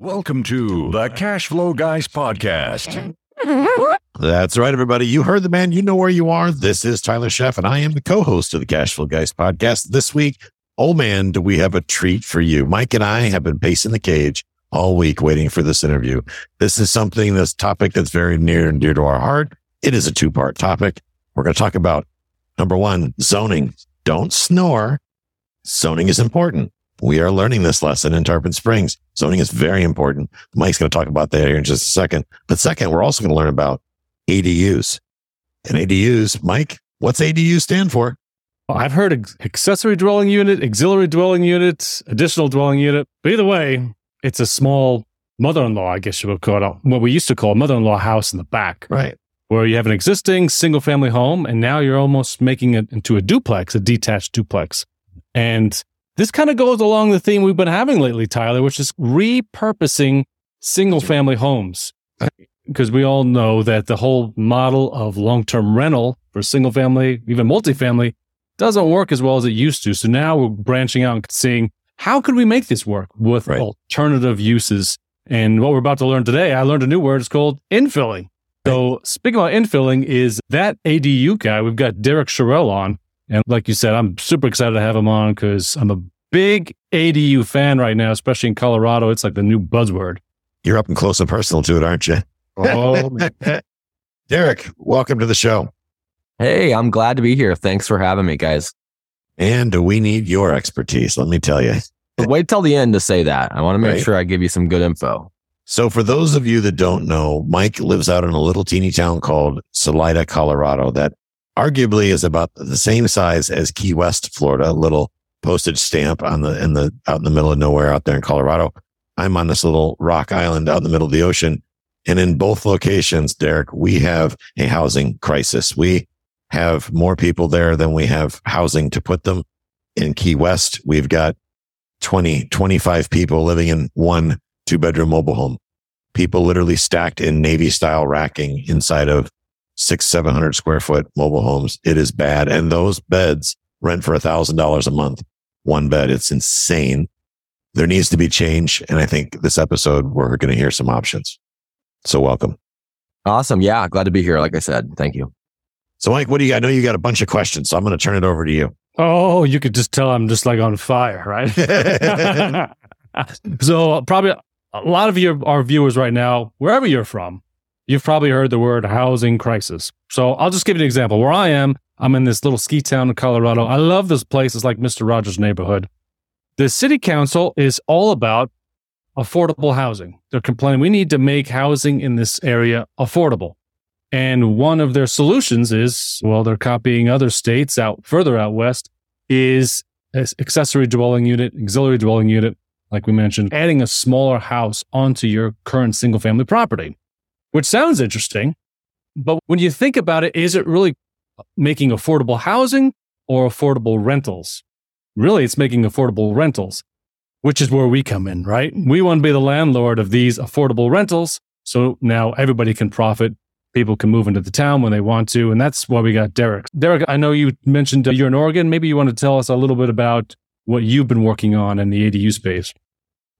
Welcome to the Cash Flow Guys podcast. That's right, everybody. You heard the man. You know where you are. This is Tyler Sheff, and I am the co-host of the Cash Flow Guys podcast. This week, oh man, do we have a treat for you. Mike and I have been pacing the cage all week waiting for this interview. This is something, this topic that's very near and dear to our heart. It is a two-part topic. We're going to talk about number one, zoning. Don't snore. Zoning is important. We are learning this lesson in Tarpon Springs. Zoning is very important. Mike's going to talk about that here in just a second. But second, we're also going to learn about ADUs. And ADUs, Mike, what's ADU stand for? Well, I've heard accessory dwelling unit, auxiliary dwelling unit, additional dwelling unit. But either way, it's a small mother-in-law, I guess you would call it, what we used to call a mother-in-law house in the back, Right. where you have an existing single-family home, and now you're almost making it into a duplex, a detached duplex. And this kind of goes along the theme we've been having lately, Tyler, which is repurposing single-family homes. Because we all know that the whole model of long-term rental for single-family, even multifamily, doesn't work as well as it used to. So now we're branching out and seeing how could we make this work with Right. alternative uses. And what we're about to learn today, I learned a new word. It's called infilling. So speaking about infilling is that ADU guy. We've got Derek Sherrill on. And like you said, I'm super excited to have him on because I'm a big ADU fan right now, especially in Colorado. It's like the new buzzword. You're up and close and personal to it, aren't you? Oh, man. Oh, Derek, welcome to the show. Hey, I'm glad to be here. Thanks for having me, guys. And do we need your expertise, let me tell you. But wait till the end to say that. I want to make Right. sure I give you some good info. So for those of you that don't know, Mike lives out in a little teeny town called Salida, Colorado that arguably is about the same size as Key West, Florida, a little postage stamp on the, in the, out in the middle of nowhere out there in Colorado. I'm on this little rock island out in the middle of the ocean. And in both locations, Derek, we have a housing crisis. We have more people there than we have housing to put them. In Key West, we've got 20, 25 people living in one two bedroom mobile home. People literally stacked in Navy style racking inside of six, 700 square foot mobile homes. It is bad. And those beds rent for a thousand dollars a month. One bed. It's insane. There needs to be change. And I think this episode, we're going to hear some options. So welcome. Awesome. Yeah, glad to be here. Like I said, thank you. So Mike, what do you? I know you got a bunch of questions, so I'm going to turn it over to you. oh, you could just tell I'm just like on fire, right? so probably a lot of your our viewers right now, wherever you're from, you've probably heard the word housing crisis. So I'll just give you an example. Where I am, I'm in this little ski town in Colorado. I love this place. It's like Mr. Rogers' neighborhood. The city council is all about affordable housing. They're complaining we need to make housing in this area affordable. And one of their solutions is, well, they're copying other states out further out west, is accessory dwelling unit, auxiliary dwelling unit, like we mentioned, adding a smaller house onto your current single family property, which sounds interesting. But when you think about it, is it really making affordable housing or affordable rentals? Really, it's making affordable rentals, which is where we come in, right? We want to be the landlord of these affordable rentals. So now everybody can profit. People can move into the town when they want to. And that's why we got Derek. Derek, I know you mentioned uh, you're in Oregon. Maybe you want to tell us a little bit about what you've been working on in the ADU space.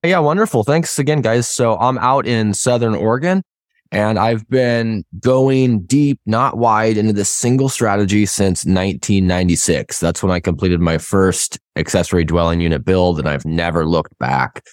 Yeah, wonderful. Thanks again, guys. So I'm out in Southern Oregon and I've been going deep, not wide into this single strategy since 1996. That's when I completed my first accessory dwelling unit build and I've never looked back.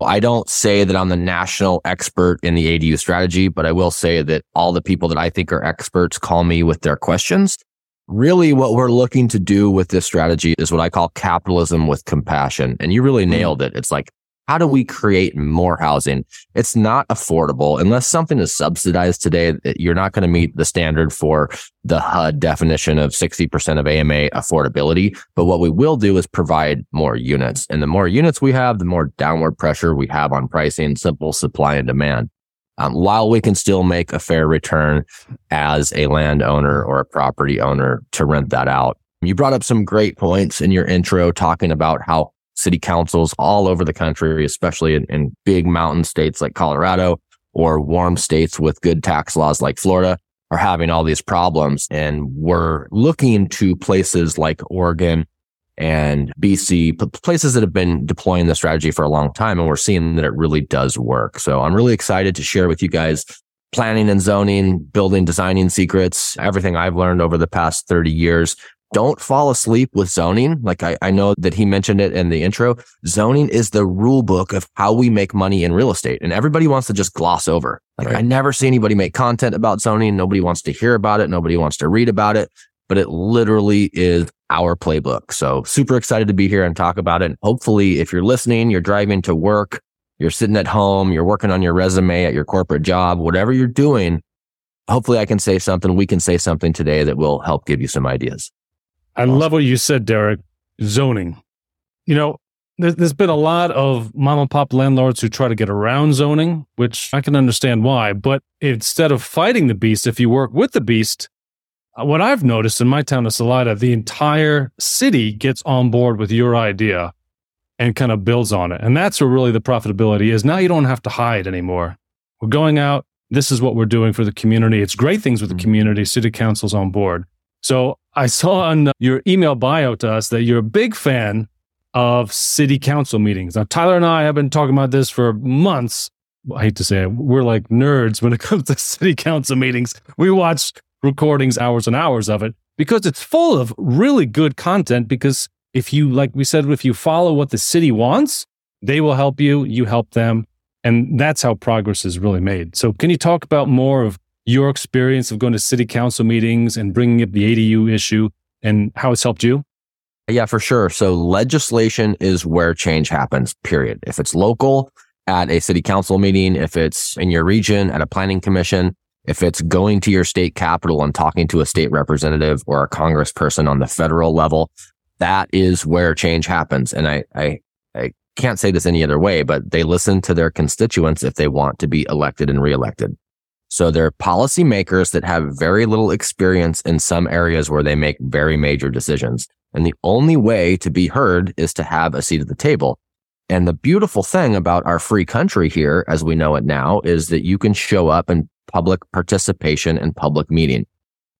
I don't say that I'm the national expert in the ADU strategy, but I will say that all the people that I think are experts call me with their questions. Really, what we're looking to do with this strategy is what I call capitalism with compassion. And you really mm. nailed it. It's like, how do we create more housing? It's not affordable unless something is subsidized today. You're not going to meet the standard for the HUD definition of 60% of AMI affordability. But what we will do is provide more units. And the more units we have, the more downward pressure we have on pricing, simple supply and demand. Um, while we can still make a fair return as a landowner or a property owner to rent that out. You brought up some great points in your intro talking about how city councils all over the country, especially in, in big mountain states like Colorado or warm states with good tax laws like Florida, are having all these problems. And we're looking to places like Oregon and BC, places that have been deploying the strategy for a long time. And we're seeing that it really does work. So I'm really excited to share with you guys planning and zoning, building, designing secrets, everything I've learned over the past 30 years. Don't fall asleep with zoning. Like I, I know that he mentioned it in the intro. Zoning is the rule book of how we make money in real estate. And everybody wants to just gloss over. Like right. I never see anybody make content about zoning. Nobody wants to hear about it. Nobody wants to read about it, but it literally is our playbook. So super excited to be here and talk about it. Hopefully, if you're listening, you're driving to work, you're sitting at home, you're working on your resume at your corporate job, whatever you're doing, hopefully I can say something, we can say something today that will help give you some ideas. I awesome. love what you said, Derek. Zoning. You know, there's, there's been a lot of mom and pop landlords who try to get around zoning, which I can understand why. But instead of fighting the beast, if you work with the beast, uh, what I've noticed in my town of Salida, the entire city gets on board with your idea and kind of builds on it. And that's where really the profitability is. Now you don't have to hide anymore. We're going out. This is what we're doing for the community. It's great things with the mm-hmm. community. City council's on board. So I saw on your email bio to us that you're a big fan of city council meetings. Now, Tyler and I have been talking about this for months. I hate to say it, we're like nerds when it comes to city council meetings. We watch recordings, hours and hours of it, because it's full of really good content. Because if you, like we said, if you follow what the city wants, they will help you, you help them. And that's how progress is really made. So, can you talk about more of your experience of going to city council meetings and bringing up the ADU issue and how it's helped you? Yeah, for sure. So, legislation is where change happens, period. If it's local at a city council meeting, if it's in your region at a planning commission, if it's going to your state capital and talking to a state representative or a congressperson on the federal level, that is where change happens. And I, I, I can't say this any other way, but they listen to their constituents if they want to be elected and reelected. So they're policymakers that have very little experience in some areas where they make very major decisions. And the only way to be heard is to have a seat at the table. And the beautiful thing about our free country here, as we know it now, is that you can show up in public participation and public meeting.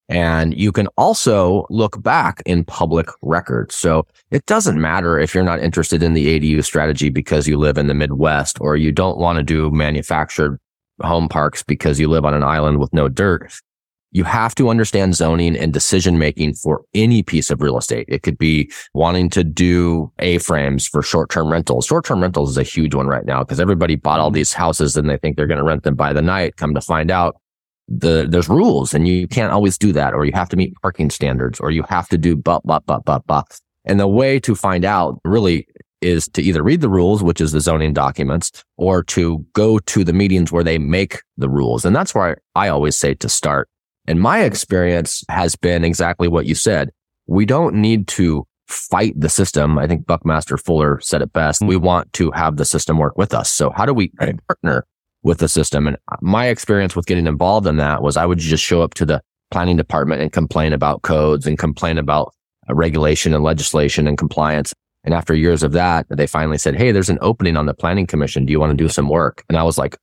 And you can also look back in public records. So it doesn't matter if you're not interested in the ADU strategy because you live in the Midwest or you don't want to do manufactured home parks because you live on an island with no dirt you have to understand zoning and decision making for any piece of real estate. It could be wanting to do A frames for short term rentals. Short term rentals is a huge one right now because everybody bought all mm-hmm. these houses and they think they're going to rent them by the night. Come to find out, the there's rules and you can't always do that, or you have to meet parking standards, or you have to do but but but but but. And the way to find out really is to either read the rules, which is the zoning documents, or to go to the meetings where they make the rules. And that's where I always say to start and my experience has been exactly what you said. We don't need to fight the system. I think Buckminster Fuller said it best. We want to have the system work with us. So how do we partner with the system? And my experience with getting involved in that was I would just show up to the planning department and complain about codes and complain about regulation and legislation and compliance. And after years of that, they finally said, Hey, there's an opening on the planning commission. Do you want to do some work? And I was like,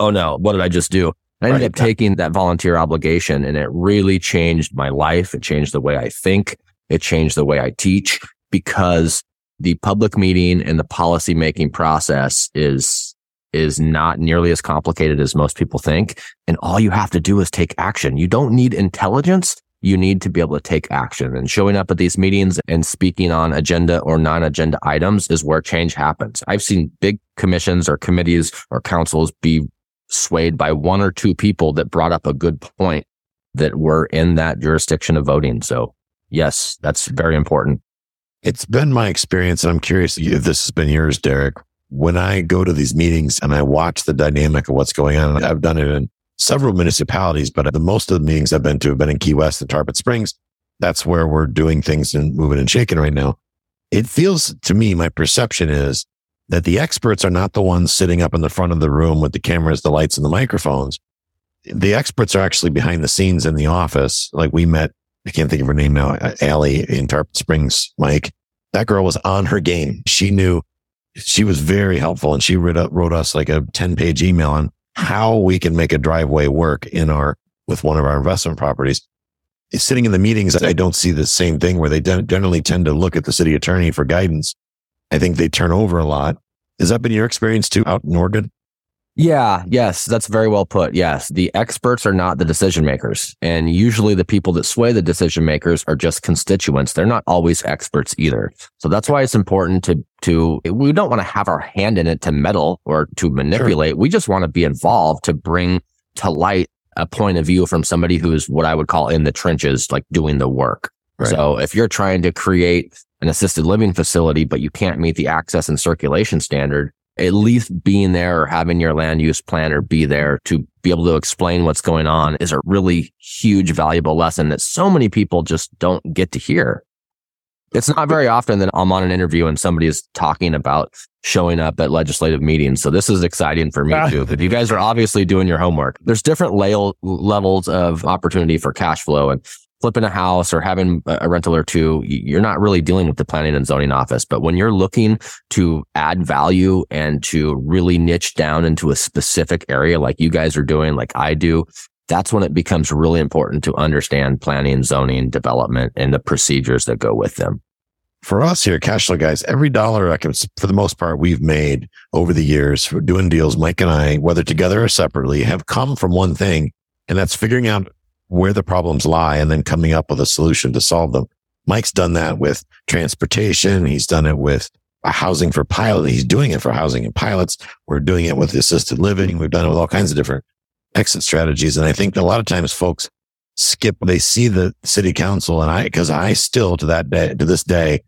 Oh no, what did I just do? I ended right. up taking that volunteer obligation and it really changed my life. It changed the way I think. It changed the way I teach because the public meeting and the policy making process is is not nearly as complicated as most people think. And all you have to do is take action. You don't need intelligence. You need to be able to take action and showing up at these meetings and speaking on agenda or non-agenda items is where change happens. I've seen big commissions or committees or councils be swayed by one or two people that brought up a good point that were in that jurisdiction of voting. So yes, that's very important. It's been my experience, and I'm curious if this has been yours, Derek. When I go to these meetings and I watch the dynamic of what's going on, I've done it in several municipalities, but the most of the meetings I've been to have been in Key West and Tarpon Springs. That's where we're doing things and moving and shaking right now. It feels to me, my perception is that the experts are not the ones sitting up in the front of the room with the cameras, the lights and the microphones. The experts are actually behind the scenes in the office. Like we met, I can't think of her name now, uh, Allie in Tarpon Springs, Mike. That girl was on her game. She knew she was very helpful and she wrote, us like a 10 page email on how we can make a driveway work in our, with one of our investment properties. sitting in the meetings, I don't see the same thing where they generally tend to look at the city attorney for guidance. I think they turn over a lot. Has that been your experience too out in Oregon? Yeah, yes, that's very well put. Yes, the experts are not the decision makers. And usually the people that sway the decision makers are just constituents. They're not always experts either. So that's why it's important to, to, we don't want to have our hand in it to meddle or to manipulate. Sure. We just want to be involved to bring to light a point of view from somebody who's what I would call in the trenches, like doing the work. Right. So if you're trying to create an assisted living facility, but you can't meet the access and circulation standard, at least being there or having your land use planner be there to be able to explain what's going on is a really huge, valuable lesson that so many people just don't get to hear. It's not very often that I'm on an interview and somebody is talking about showing up at legislative meetings. So this is exciting for me ah. too. But you guys are obviously doing your homework. There's different levels of opportunity for cash flow. And flipping a house or having a rental or two, you're not really dealing with the planning and zoning office. But when you're looking to add value and to really niche down into a specific area like you guys are doing, like I do, that's when it becomes really important to understand planning, zoning, development, and the procedures that go with them. For us here, Cashflow guys, every dollar, I can, for the most part, we've made over the years for doing deals, Mike and I, whether together or separately, have come from one thing, and that's figuring out where the problems lie and then coming up with a solution to solve them. Mike's done that with transportation. He's done it with housing for pilot. He's doing it for housing and pilots. We're doing it with assisted living. We've done it with all kinds of different exit strategies. And I think a lot of times folks skip, they see the city council and I, cause I still to that day, to this day,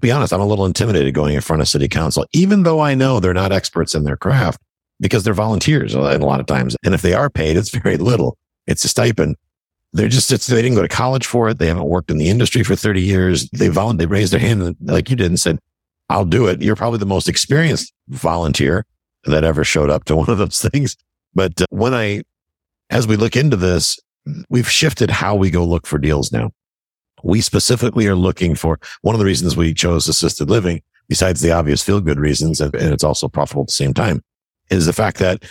Be honest, I'm a little intimidated going in front of city council, even though I know they're not experts in their craft because they're volunteers a lot of times. And if they are paid, it's very little. It's a stipend. They're just, they didn't go to college for it. They haven't worked in the industry for 30 years. They volunteered, they raised their hand like you did and said, I'll do it. You're probably the most experienced volunteer that ever showed up to one of those things. But uh, when I, as we look into this, we've shifted how we go look for deals now. We specifically are looking for one of the reasons we chose assisted living, besides the obvious feel good reasons, and, it's also profitable at the same time, is the fact that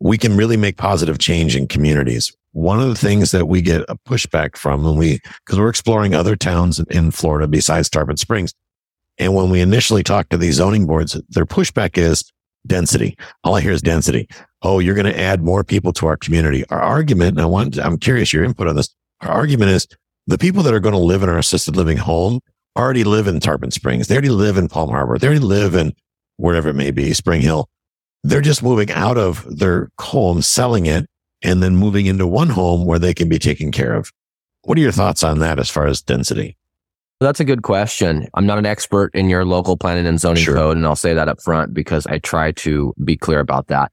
we can really make positive change in communities one of the things that we get a pushback from when we, because we're exploring other towns in Florida besides Tarpon Springs. And when we initially talk to these zoning boards, their pushback is density. All I hear is density. Oh, you're going to add more people to our community. Our argument, and I want, I'm curious your input on this. Our argument is the people that are going to live in our assisted living home already live in Tarpon Springs. They already live in Palm Harbor. They already live in wherever it may be, Spring Hill. They're just moving out of their home, selling it and then moving into one home where they can be taken care of. What are your thoughts on that as far as density? That's a good question. I'm not an expert in your local planning and zoning sure. code, and I'll say that up front because I try to be clear about that.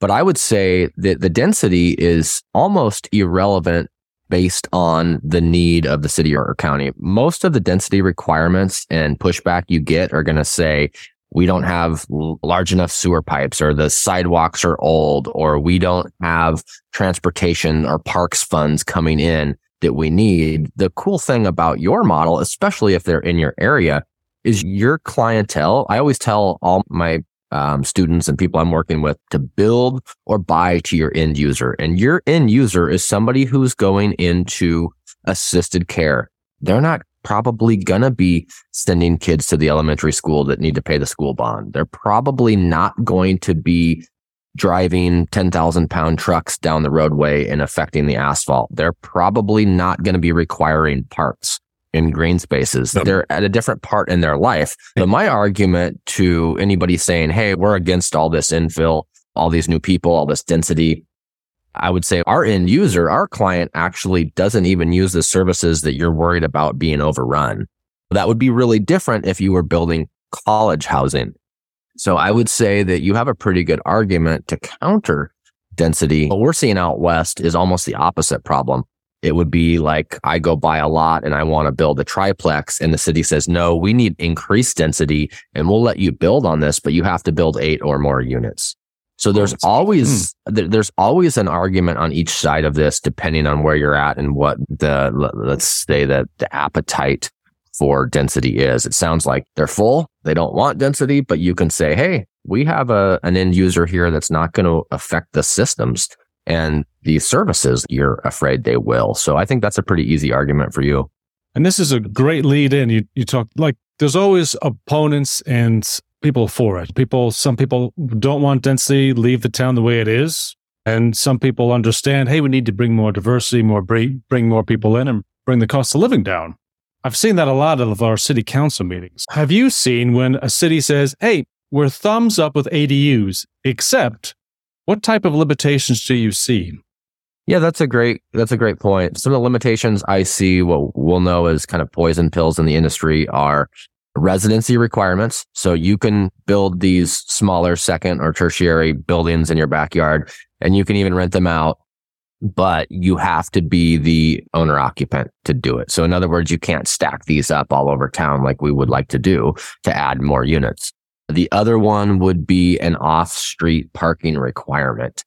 But I would say that the density is almost irrelevant based on the need of the city or county. Most of the density requirements and pushback you get are going to say, we don't have large enough sewer pipes or the sidewalks are old or we don't have transportation or parks funds coming in that we need. The cool thing about your model, especially if they're in your area, is your clientele. I always tell all my um, students and people I'm working with to build or buy to your end user. And your end user is somebody who's going into assisted care. They're not probably gonna be sending kids to the elementary school that need to pay the school bond. They're probably not going to be driving 10,000 pound trucks down the roadway and affecting the asphalt. They're probably not going to be requiring parks in green spaces. Nope. They're at a different part in their life. But my argument to anybody saying, Hey, we're against all this infill, all these new people, all this density. I would say our end user, our client actually doesn't even use the services that you're worried about being overrun. That would be really different if you were building college housing. So I would say that you have a pretty good argument to counter density. What we're seeing out west is almost the opposite problem. It would be like I go buy a lot and I want to build a triplex and the city says, no, we need increased density and we'll let you build on this, but you have to build eight or more units. So there's oh, always hmm. there's always an argument on each side of this, depending on where you're at and what the let's say that the appetite for density is. It sounds like they're full, they don't want density, but you can say, hey, we have a an end user here that's not going to affect the systems and the services you're afraid they will. So I think that's a pretty easy argument for you. And this is a great lead in. You you talk like there's always opponents and people for it. People some people don't want density, leave the town the way it is. And some people understand, hey, we need to bring more diversity, more bring, bring more people in and bring the cost of living down. I've seen that a lot of our city council meetings. Have you seen when a city says, hey, we're thumbs up with ADUs, except what type of limitations do you see? Yeah, that's a great that's a great point. Some of the limitations I see, what we'll know as kind of poison pills in the industry, are residency requirements. So you can build these smaller second or tertiary buildings in your backyard, and you can even rent them out. But you have to be the owner occupant to do it. So in other words, you can't stack these up all over town like we would like to do to add more units. The other one would be an off street parking requirement.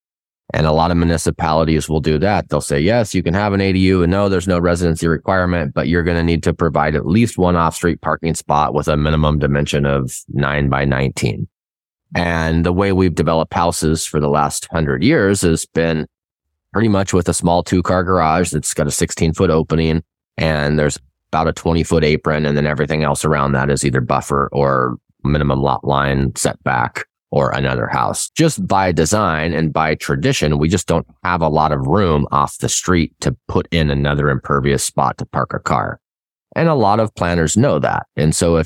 And a lot of municipalities will do that. They'll say, yes, you can have an ADU and no, there's no residency requirement, but you're going to need to provide at least one off street parking spot with a minimum dimension of nine by 19. And the way we've developed houses for the last hundred years has been pretty much with a small two car garage that's got a 16 foot opening and there's about a 20 foot apron. And then everything else around that is either buffer or minimum lot line setback or another house. Just by design and by tradition, we just don't have a lot of room off the street to put in another impervious spot to park a car. And a lot of planners know that. And so if